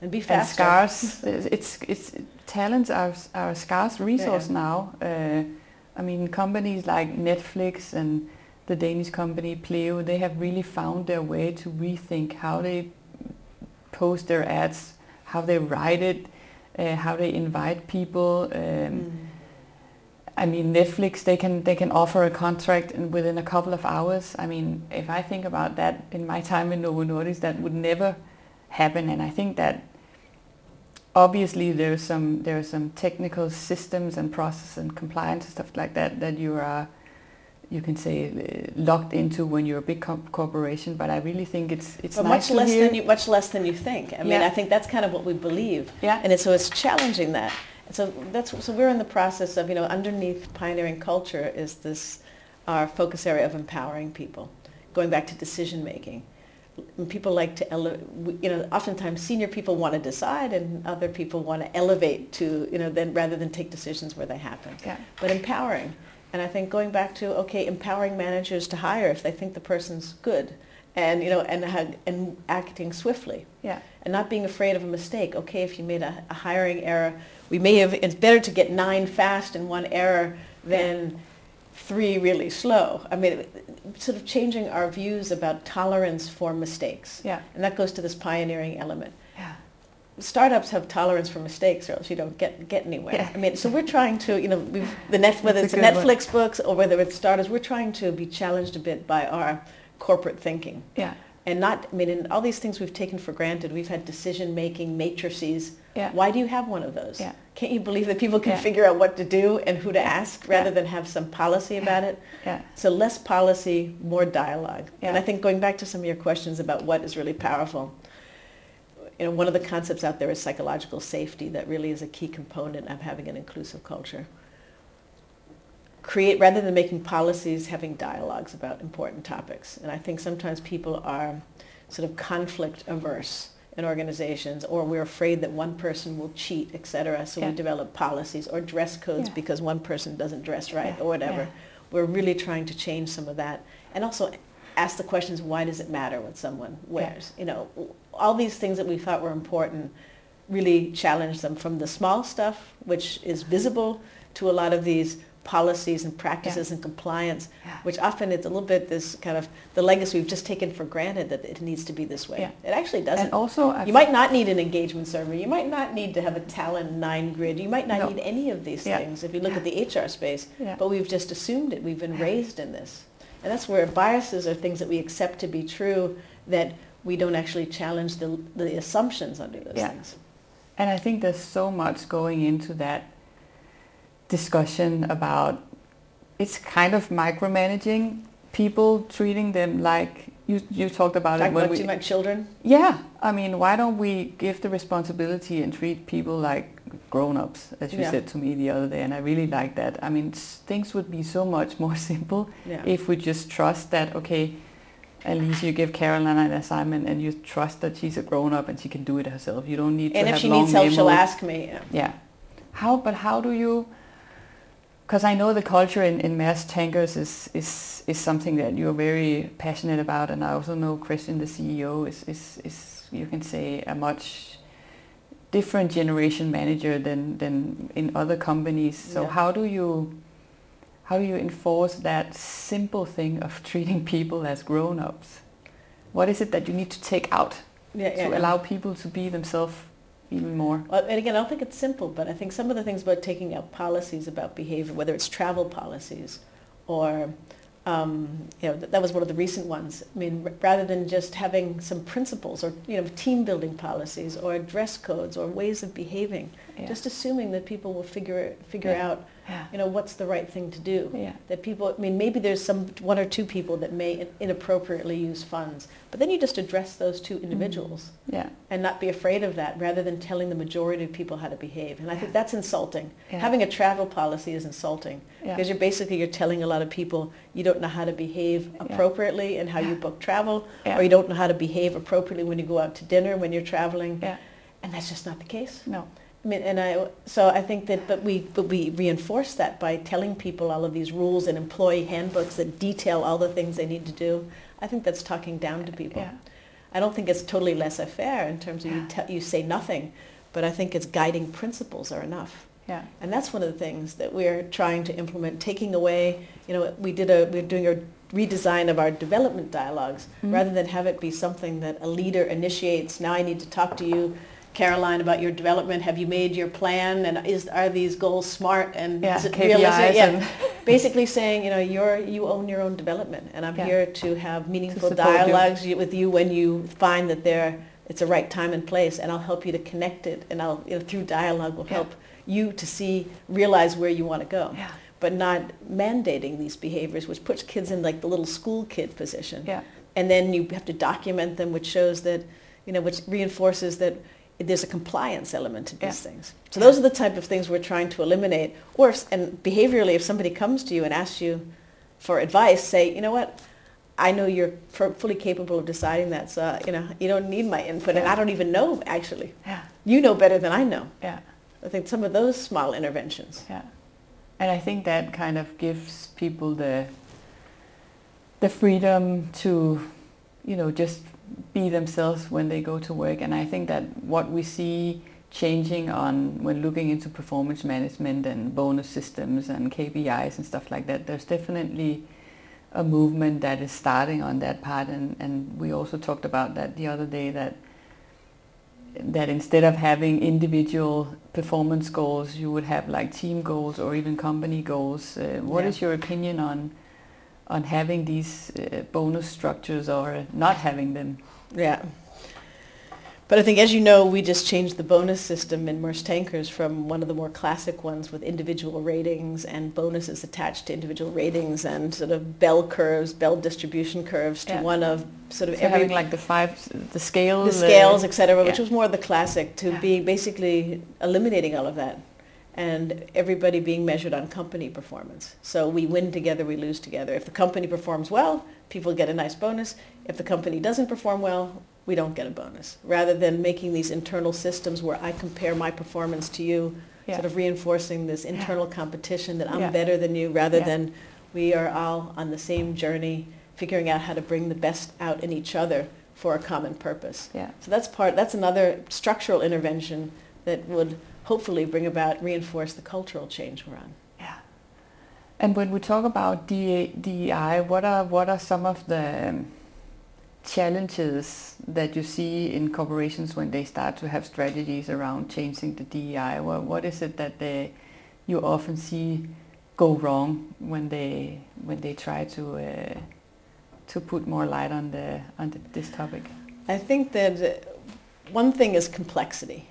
and be and faster. scarce. It's it's talents are are a scarce resource Yeah. now. Uh, I mean, companies like Netflix and the Danish company Pleo, they have really found their way to rethink how they post their ads, how they write it, uh, how they invite people. Um, Mm. I mean, Netflix they can they can offer a contract in, within a couple of hours. I mean, if I think about that in my time in Novo Nordisk, that would never happen. And I think that obviously there's some there are some technical systems and process and compliance and stuff like that that you are you can say uh, locked into when you're a big co- corporation. But I really think it's it's But nice much less hear. than you, much less than you think. I mean, Yeah. I think that's kind of what we believe. Yeah. And it's, so it's challenging that. And so that's so we're in the process of you know underneath pioneering culture is this our focus area of empowering people, going back to decision making. And People like to ele- you know oftentimes senior people want to decide and other people want to elevate to you know then rather than take decisions where they happen. Yeah. But empowering. And I think going back to okay, empowering managers to hire if they think the person's good, and you know, and and acting swiftly, Yeah. and not being afraid of a mistake. Okay, if you made a, a hiring error, we may have. It's better to get nine fast and one error than three really slow. I mean, sort of changing our views about tolerance for mistakes, Yeah. and that goes to this pioneering element Yeah. Startups have tolerance for mistakes or else you don't get get anywhere. Yeah. I mean, so we're trying to, you know, we've, the net, whether That's it's good one. Netflix books or whether it's startups, we're trying to be challenged a bit by our corporate thinking. Yeah. And not, I mean, in all these things we've taken for granted, we've had decision-making matrices. Yeah. Why do you have one of those? Yeah. Can't you believe that people can Yeah. figure out what to do and who to ask rather Yeah. than have some policy about it? Yeah. So less policy, more dialogue. And I think going back to some of your questions about what is really powerful, you know, one of the concepts out there is psychological safety that really is a key component of having an inclusive culture. Create, rather than making policies, having dialogues about important topics. And I think sometimes people are sort of conflict averse in organizations or we're afraid that one person will cheat, et cetera. So Yeah. we develop policies or dress codes Yeah. because one person doesn't dress right Yeah. or whatever. We're really trying to change some of that. And also ask the questions, why does it matter what someone wears? You know, all these things that we thought were important really challenge them from the small stuff, which is mm-hmm. visible, to a lot of these policies and practices and compliance, Yeah. which often it's a little bit this kind of the legacy we've just taken for granted that it needs to be this way. Yeah. It actually doesn't. And also, I you might not need an engagement survey. You might not need to have a talent nine grid. You might not No. need any of these Yeah. things if you look at the HR space. Yeah. But we've just assumed it. We've been raised in this. And that's where biases are things that we accept to be true that we don't actually challenge the, the assumptions under those Yeah. things. And I think there's so much going into that discussion about it's kind of micromanaging people, treating them like you you talked about Talk it when we much children. yeah. I mean, why don't we give the responsibility and treat people like grown-ups, as you Yeah. said to me the other day, and I really like that. I mean, things would be so much more simple Yeah. if we just trust that okay at least you give Caroline an assignment and you trust that she's a grown up and she can do it herself. You don't need to and if have she long needs help, she'll ask me. Yeah. Yeah. How? But how do you? Because I know the culture in, in Maersk Tankers is, is is something that you're very passionate about, and I also know Christian, the CEO, is is, is you can say a much different generation manager than than in other companies. So Yeah. how do you? How do you enforce that simple thing of treating people as grown-ups? What is it that you need to take out Yeah, yeah. to allow people to be themselves even more? Well, and again, I don't think it's simple, but I think some of the things about taking out policies about behavior, whether it's travel policies or, um, you know, th- that was one of the recent ones. I mean, r- rather than just having some principles or, you know, team building policies or dress codes or ways of behaving, Yeah. just assuming that people will figure, figure Yeah. out, yeah. you know, what's the right thing to do. Yeah. That people, I mean, maybe there's some, one or two people that may inappropriately use funds, but then you just address those two mm-hmm. individuals Yeah. and not be afraid of that rather than telling the majority of people how to behave. And I think that's insulting. Yeah. Having a travel policy is insulting Yeah. because you're basically you're telling a lot of people you don't know how to behave appropriately and how you book travel Yeah. or you don't know how to behave appropriately when you go out to dinner when you're traveling. Yeah. And that's just not the case. No. I mean, and I, so I think that, but we, but we reinforce that by telling people all of these rules and employee handbooks that detail all the things they need to do. I think that's talking down to people. Yeah. I don't think it's totally laissez-faire in terms of you, te- you say nothing, but I think its guiding principles are enough. Yeah. And that's one of the things that we're trying to implement, taking away, you know, we did a, we're doing a redesign of our development dialogues, Mhm. rather than have it be something that a leader initiates, now I need to talk to you, Caroline, about your development, have you made your plan, and is, are these goals smart and Yeah. is it KPIs? Yeah. Basically saying, you know, you're, you own your own development, and I'm Yeah. here to have meaningful you. dialogues y- with you when you find that there, it's a right time and place, and I'll help you to connect it, and I'll, you know, through dialogue will Yeah. help you to see, realize where you want to go. yeah. But not mandating these behaviors, which puts kids in like the little school kid position. Yeah. And then you have to document them, which shows that, you know, which reinforces that there's a compliance element to these Yeah. things. So those are the type of things we're trying to eliminate. Or, if, and behaviorally, if somebody comes to you and asks you for advice, say, you know what, I know you're f- fully capable of deciding that, so, uh, you know, you don't need my input, and I don't even know, actually. Yeah. You know better than I know. Yeah. I think some of those small interventions. Yeah. And I think that kind of gives people the the freedom to, you know, just be themselves when they go to work. And I think that what we see changing on when looking into performance management and bonus systems and KPIs and stuff like that, there's definitely a movement that is starting on that part. And, and we also talked about that the other day that that instead of having individual performance goals, you would have like team goals or even company goals. Uh, what Yeah. is your opinion on on having these uh, bonus structures or not having them? Yeah. But I think, as you know, we just changed the bonus system in Maersk Tankers from one of the more classic ones with individual ratings and bonuses attached to individual ratings and sort of bell curves, bell distribution curves, to Yeah. one of sort of So every having like the five, the scales, the scales, et cetera, which was more the classic, to Yeah. be basically eliminating all of that and everybody being measured on company performance. So we win together, we lose together. If the company performs well, people get a nice bonus. If the company doesn't perform well, we don't get a bonus. Rather than making these internal systems where I compare my performance to you, Yeah. sort of reinforcing this internal competition that I'm Yeah. better than you, rather Yeah. than we are all on the same journey, figuring out how to bring the best out in each other for a common purpose. Yeah. So that's part, that's another structural intervention that would hopefully bring about, reinforce the cultural change we're on. Yeah. And when we talk about DEI, what are what are some of the challenges that you see in corporations when they start to have strategies around changing the DEI? What what is it that they you often see go wrong when they when they try to uh, to put more light on the on the, this topic? I think that one thing is complexity.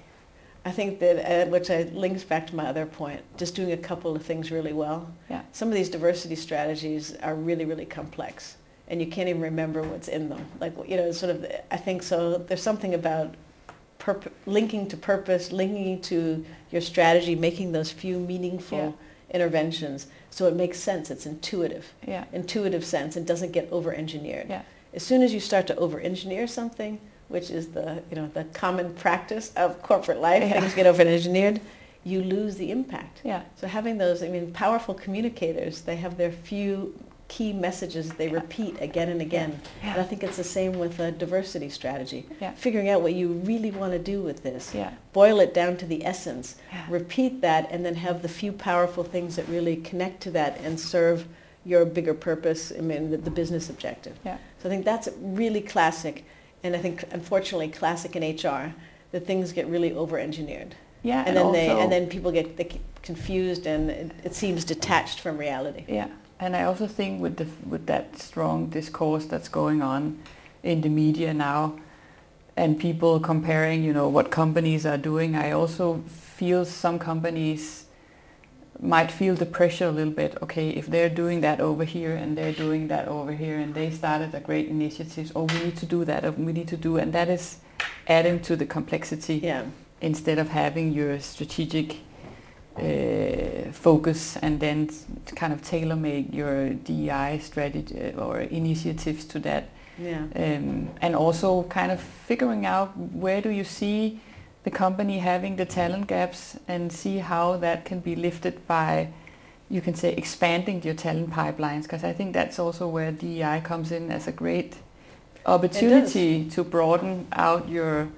I think that, uh, which I links back to my other point, just doing a couple of things really well. Yeah. some of these diversity strategies are really, really complex and you can't even remember what's in them. Like, you know, sort of, I think so, there's something about purpo- linking to purpose, linking to your strategy, making those few meaningful Yeah. interventions so it makes sense, it's intuitive, Yeah. intuitive sense and doesn't get over-engineered. Yeah. As soon as you start to over-engineer something, which is the, you know, the common practice of corporate life, Yeah. things get over-engineered, you lose the impact. Yeah. So having those, I mean, powerful communicators, they have their few key messages they Yeah. repeat again and again. Yeah. And I think it's the same with a diversity strategy. Yeah. Figuring out what you really want to do with this. Yeah. Boil it down to the essence. Yeah. Repeat that and then have the few powerful things that really connect to that and serve your bigger purpose, I mean, the, the business objective. Yeah. So I think that's really classic. And I think, unfortunately, classic in HR, that things get really over-engineered. Yeah. And, then they, and then people get they get confused and it, it seems detached from reality. Yeah, and I also think with the with that strong discourse that's going on in the media now, and people comparing, you know, what companies are doing, I also feel some companies might feel the pressure a little bit. Okay, if they're doing that over here and they're doing that over here, and they started a great initiative, or we need to do that, or we need to do, and that is adding to the complexity Yeah. instead of having your strategic uh, focus and then kind of tailor make your DEI strategy uh, or initiatives to that. Yeah. Um, and also kind of figuring out where do you see the company having the talent gaps and see how that can be lifted by, you can say, expanding your talent pipelines. Because I think that's also where DEI comes in as a great opportunity to broaden out your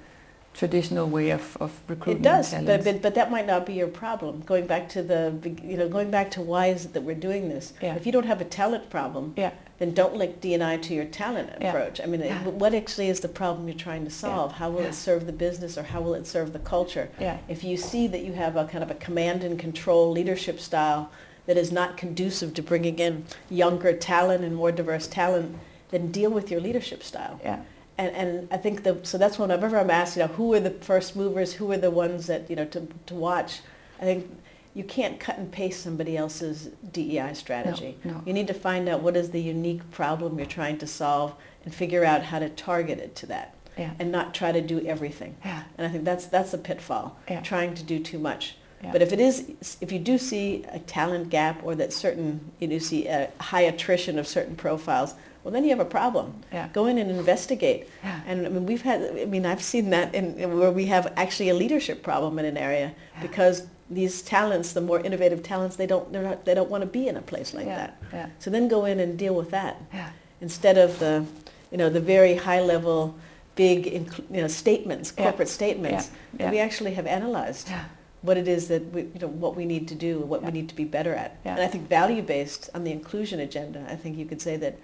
traditional way of, of recruiting It does, but, but but that might not be your problem. Going back to the you know going back to why is it that we're doing this? Yeah. If you don't have a talent problem, Yeah. then don't link D&I to your talent Yeah. approach. I mean, what actually is the problem you're trying to solve? How will it serve the business or how will it serve the culture? Yeah. If you see that you have a kind of a command and control leadership style that is not conducive to bringing in younger talent and more diverse talent, then deal with your leadership style. Yeah. And, and I think the, so that's whenever I'm asked, you know, who are the first movers, who are the ones that, you know, to, to watch, I think you can't cut and paste somebody else's DEI strategy. No, no. You need to find out what is the unique problem you're trying to solve and figure out how to target it to that Yeah. and not try to do everything. Yeah. And I think that's, that's a pitfall, Yeah. trying to do too much. Yeah. But if it is, if you do see a talent gap or that certain, you do see a high attrition of certain profiles, well, then you have a problem. Yeah. Go in and investigate. Yeah. And I mean, we've had, I mean, I've seen that in, where we have actually a leadership problem in an area because these talents, the more innovative talents, they don't, they're not, they don't want to be in a place like yeah. that. Yeah. So then go in and deal with that Yeah. instead of the, you know, the very high level, big, you know, statements, Yeah. corporate statements. Yeah. that Yeah. We actually have analyzed Yeah. what it is that we, you know, what we need to do, what Yeah. we need to be better at. Yeah. And I think value-based on the inclusion agenda, I think you could say that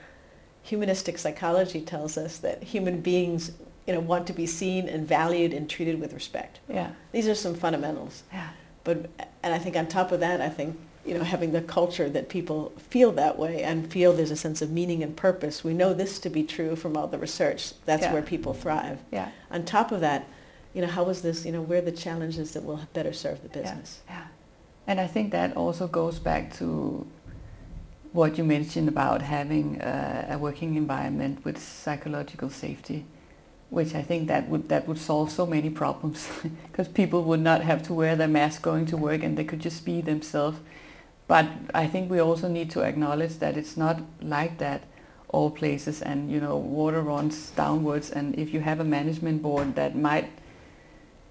humanistic psychology tells us that human beings, you know, want to be seen and valued and treated with respect. Yeah. These are some fundamentals. Yeah. But, and I think on top of that, I think, you know, having the culture that people feel that way and feel there's a sense of meaning and purpose. We know this to be true from all the research. That's Yeah. where people thrive. Yeah. On top of that, you know, how is this, you know, where are the challenges that will better serve the business? Yeah. And I think that also goes back to what you mentioned about having uh, a working environment with psychological safety, which I think that would that would solve so many problems because people would not have to wear their mask going to work and they could just be themselves. But I think we also need to acknowledge that it's not like that all places and you know water runs downwards and if you have a management board that might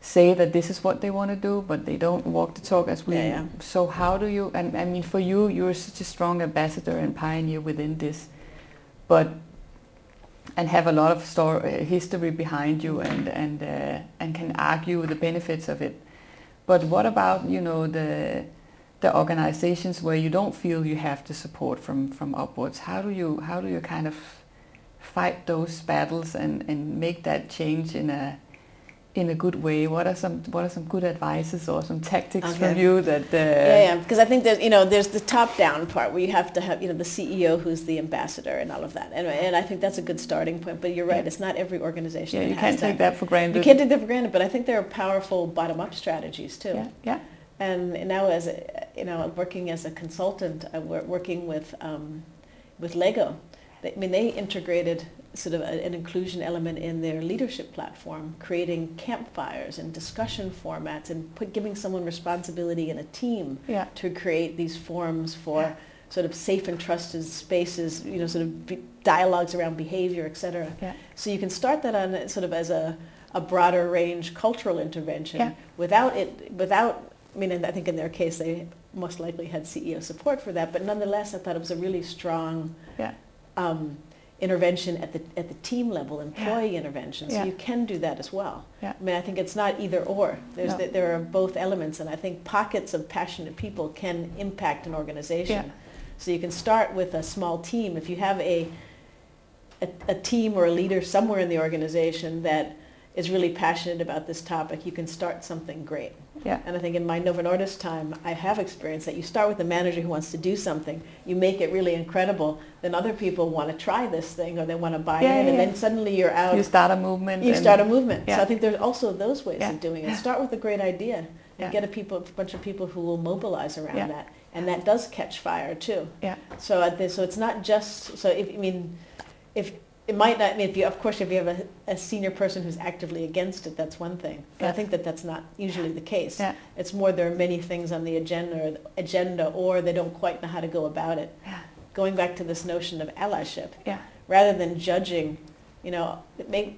say that this is what they want to do, but they don't walk the talk as we. Yeah, yeah. So how do you? And I mean, for you, you're such a strong ambassador and pioneer within this, but and have a lot of story, history behind you, and and uh, and can argue the benefits of it. But what about you know the the organizations where you don't feel you have the support from from upwards? How do you how do you kind of fight those battles and and make that change in a in a good way? What are some what are some good advices or some tactics from you that? Uh, yeah, yeah, because I think that you know there's the top-down part where you have to have you know the CEO who's the ambassador and all of that, and, and I think that's a good starting point. But you're right, Yeah. it's not every organization. Yeah, that you can't take that for granted. You can't take that for granted, but I think there are powerful bottom-up strategies too. Yeah, yeah, And now as a, you know, working as a consultant, I'm working with, um, with Lego. I mean, they integrated sort of a, an inclusion element in their leadership platform, creating campfires and discussion formats and put, giving someone responsibility in a team Yeah. to create these forums for Yeah. sort of safe and trusted spaces, you know, sort of be- dialogues around behavior, et cetera. Yeah. So you can start that on sort of as a, a broader range cultural intervention without it, without, I mean, and I think in their case, they most likely had CEO support for that, but nonetheless, I thought it was a really strong Yeah. um, intervention at the, at the team level, employee intervention. So Yeah. you can do that as well. Yeah. I mean, I think it's not either or. There's, No. there are both elements, and I think pockets of passionate people can impact an organization. Yeah. So you can start with a small team. If you have a, a, a team or a leader somewhere in the organization that is really passionate about this topic, you can start something great. Yeah. And I think in my Novo Nordisk time, I have experienced that you start with a manager who wants to do something, you make it really incredible, then other people want to try this thing or they want to buy Yeah, in, yeah, and yeah. then suddenly you're out. You start a movement. You start a movement. So I think there's also those ways of doing it. Start with a great idea and get a people, a bunch of people who will mobilize around that, and that does catch fire too. Yeah. So at this, so it's not just so. If I mean, if it might not. I mean, if you of course if you have a, a senior person who's actively against it, that's one thing. But I think that that's not usually the case. Yeah. It's more there are many things on the agenda, agenda, or they don't quite know how to go about it. Yeah. Going back to this notion of allyship, Yeah. rather than judging, you know,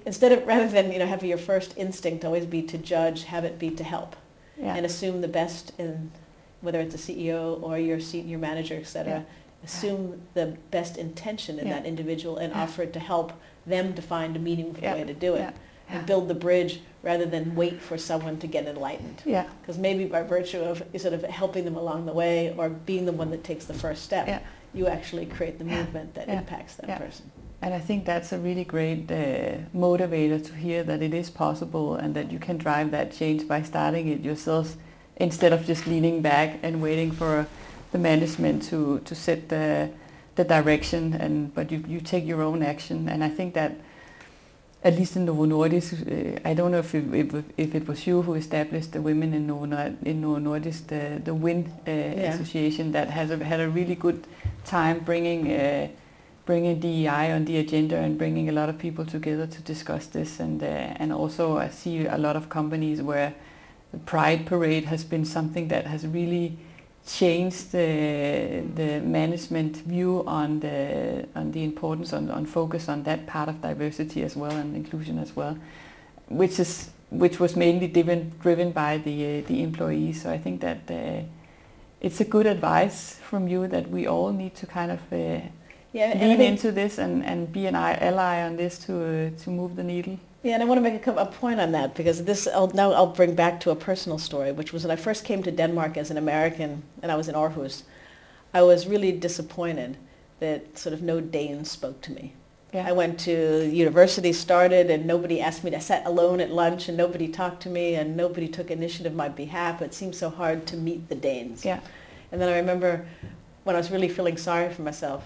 instead of rather than you know have your first instinct always be to judge, have it be to help Yeah. and assume the best in whether it's a CEO or your senior manager, et cetera. Yeah. Assume the best intention in Yeah. that individual and Yeah. offer to help them to find a meaningful way to do it Yeah. and build the bridge rather than wait for someone to get enlightened. Yeah. Because maybe by virtue of sort of helping them along the way or being the one that takes the first step, you actually create the movement that impacts that person. And I think that's a really great uh, motivator to hear that it is possible and that you can drive that change by starting it yourself instead of just leaning back and waiting for the management to, to set the, the direction and but you, you take your own action and I think that at least in Novo Nordisk, uh, I don't know if it, if, if it was you who established the women in Novo, Nord- in Novo Nordisk, the, the WIN uh, association that has a, had a really good time bringing uh, bringing DEI on the agenda and bringing a lot of people together to discuss this. And uh, and also I see a lot of companies where the Pride Parade has been something that has really changed the the management view on the on the importance on, on focus on that part of diversity as well and inclusion as well, which is which was mainly driven driven by the uh, the employees. So I think that. Uh, it's a good advice from you that we all need to kind of uh, Yeah, lean into this and, and be an ally on this to uh, to move the needle. Yeah, and I want to make a, a point on that because this I'll, now I'll bring back to a personal story, which was when I first came to Denmark as an American and I was in Aarhus. I was really disappointed that sort of no Danes spoke to me. Yeah. I went to university, started, and nobody asked me. To, I sat alone at lunch, and nobody talked to me, and nobody took initiative on my behalf. It seemed so hard to meet the Danes. Yeah. And then I remember when I was really feeling sorry for myself,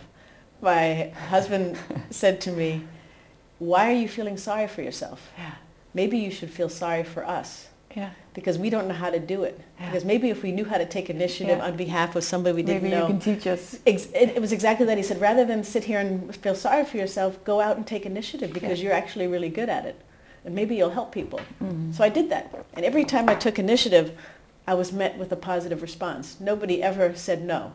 my husband said to me, why are you feeling sorry for yourself? Yeah. Maybe you should feel sorry for us Yeah. because we don't know how to do it. Yeah. Because maybe if we knew how to take initiative Yeah. on behalf of somebody we didn't Maybe know. you can teach us. Ex- It, it was exactly that. He said, rather than sit here and feel sorry for yourself, go out and take initiative because Yeah. you're actually really good at it. And maybe you'll help people. Mhm. So I did that. And every time I took initiative, I was met with a positive response. Nobody ever said no.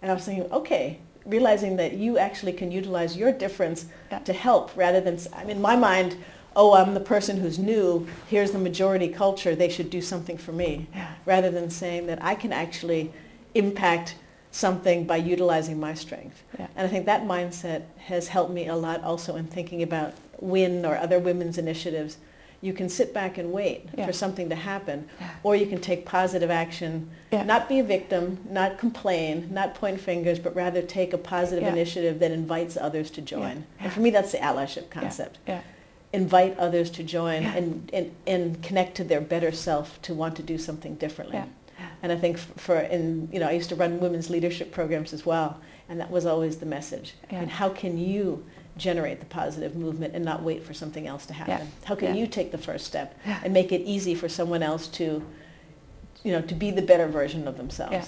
And I was thinking, okay, realizing that you actually can utilize your difference Yeah. to help rather than, I mean, in my mind, oh, I'm the person who's new, here's the majority culture, they should do something for me. Yeah. Rather than saying that I can actually impact something by utilizing my strength. Yeah. And I think that mindset has helped me a lot also in thinking about WIN or other women's initiatives. You can sit back and wait Yeah. for something to happen, or you can take positive action, Yeah. not be a victim, not complain, not point fingers, but rather take a positive Yeah. initiative that invites others to join. And for me, that's the allyship concept. Yeah. Invite others to join and, and, and connect to their better self to want to do something differently. Yeah. And I think for in you know I used to run women's leadership programs as well, and that was always the message. And how can you generate the positive movement and not wait for something else to happen? How can Yeah. you take the first step Yeah. and make it easy for someone else to you know, to be the better version of themselves. Yeah.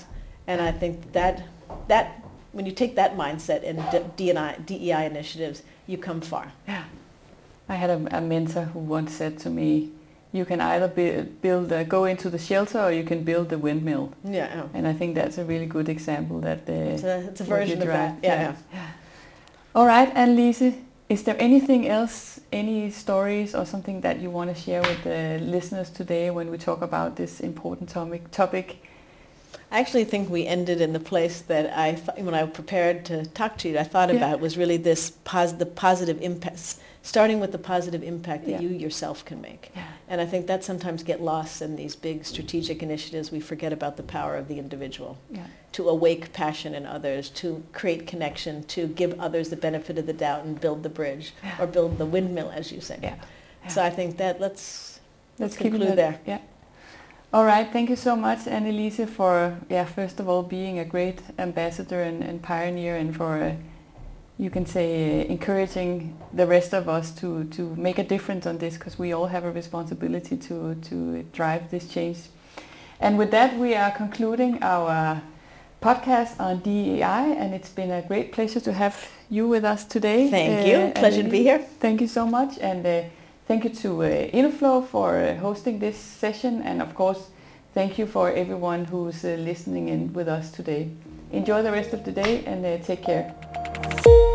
And I think that that when you take that mindset in D- DNI, DEI initiatives, you come far. Yeah. I had a, a mentor who once said to me, you can either bu- build, a, go into the shelter or you can build the windmill. Yeah, yeah. And I think that's a really good example that uh, It's a, it's a version of that. Yeah, yeah. All right, Annelise, is there anything else, any stories or something that you want to share with the listeners today when we talk about this important topic? topic? I actually think we ended in the place that I, when I prepared to talk to you, I thought Yeah. about was really this pos- the positive impact, starting with the positive impact that Yeah. you yourself can make. Yeah. And I think that sometimes get lost in these big strategic initiatives. We forget about the power of the individual Yeah. to awake passion in others, to create connection, to give others the benefit of the doubt and build the bridge or build the windmill, as you say. Yeah. So I think that let's Let's keep conclude it there. Yeah. All right. Thank you so much, Annelise, for yeah, first of all, being a great ambassador and, and pioneer, and for uh, you can say uh, encouraging the rest of us to to make a difference on this, because we all have a responsibility to to drive this change. And with that, we are concluding our podcast on DEI, and it's been a great pleasure to have you with us today. Thank you. Pleasure to be here. Thank you so much, and uh, thank you to uh, Innoflow for uh, hosting this session, and of course, thank you for everyone who's uh, listening in with us today. Enjoy the rest of the day and uh, take care. Música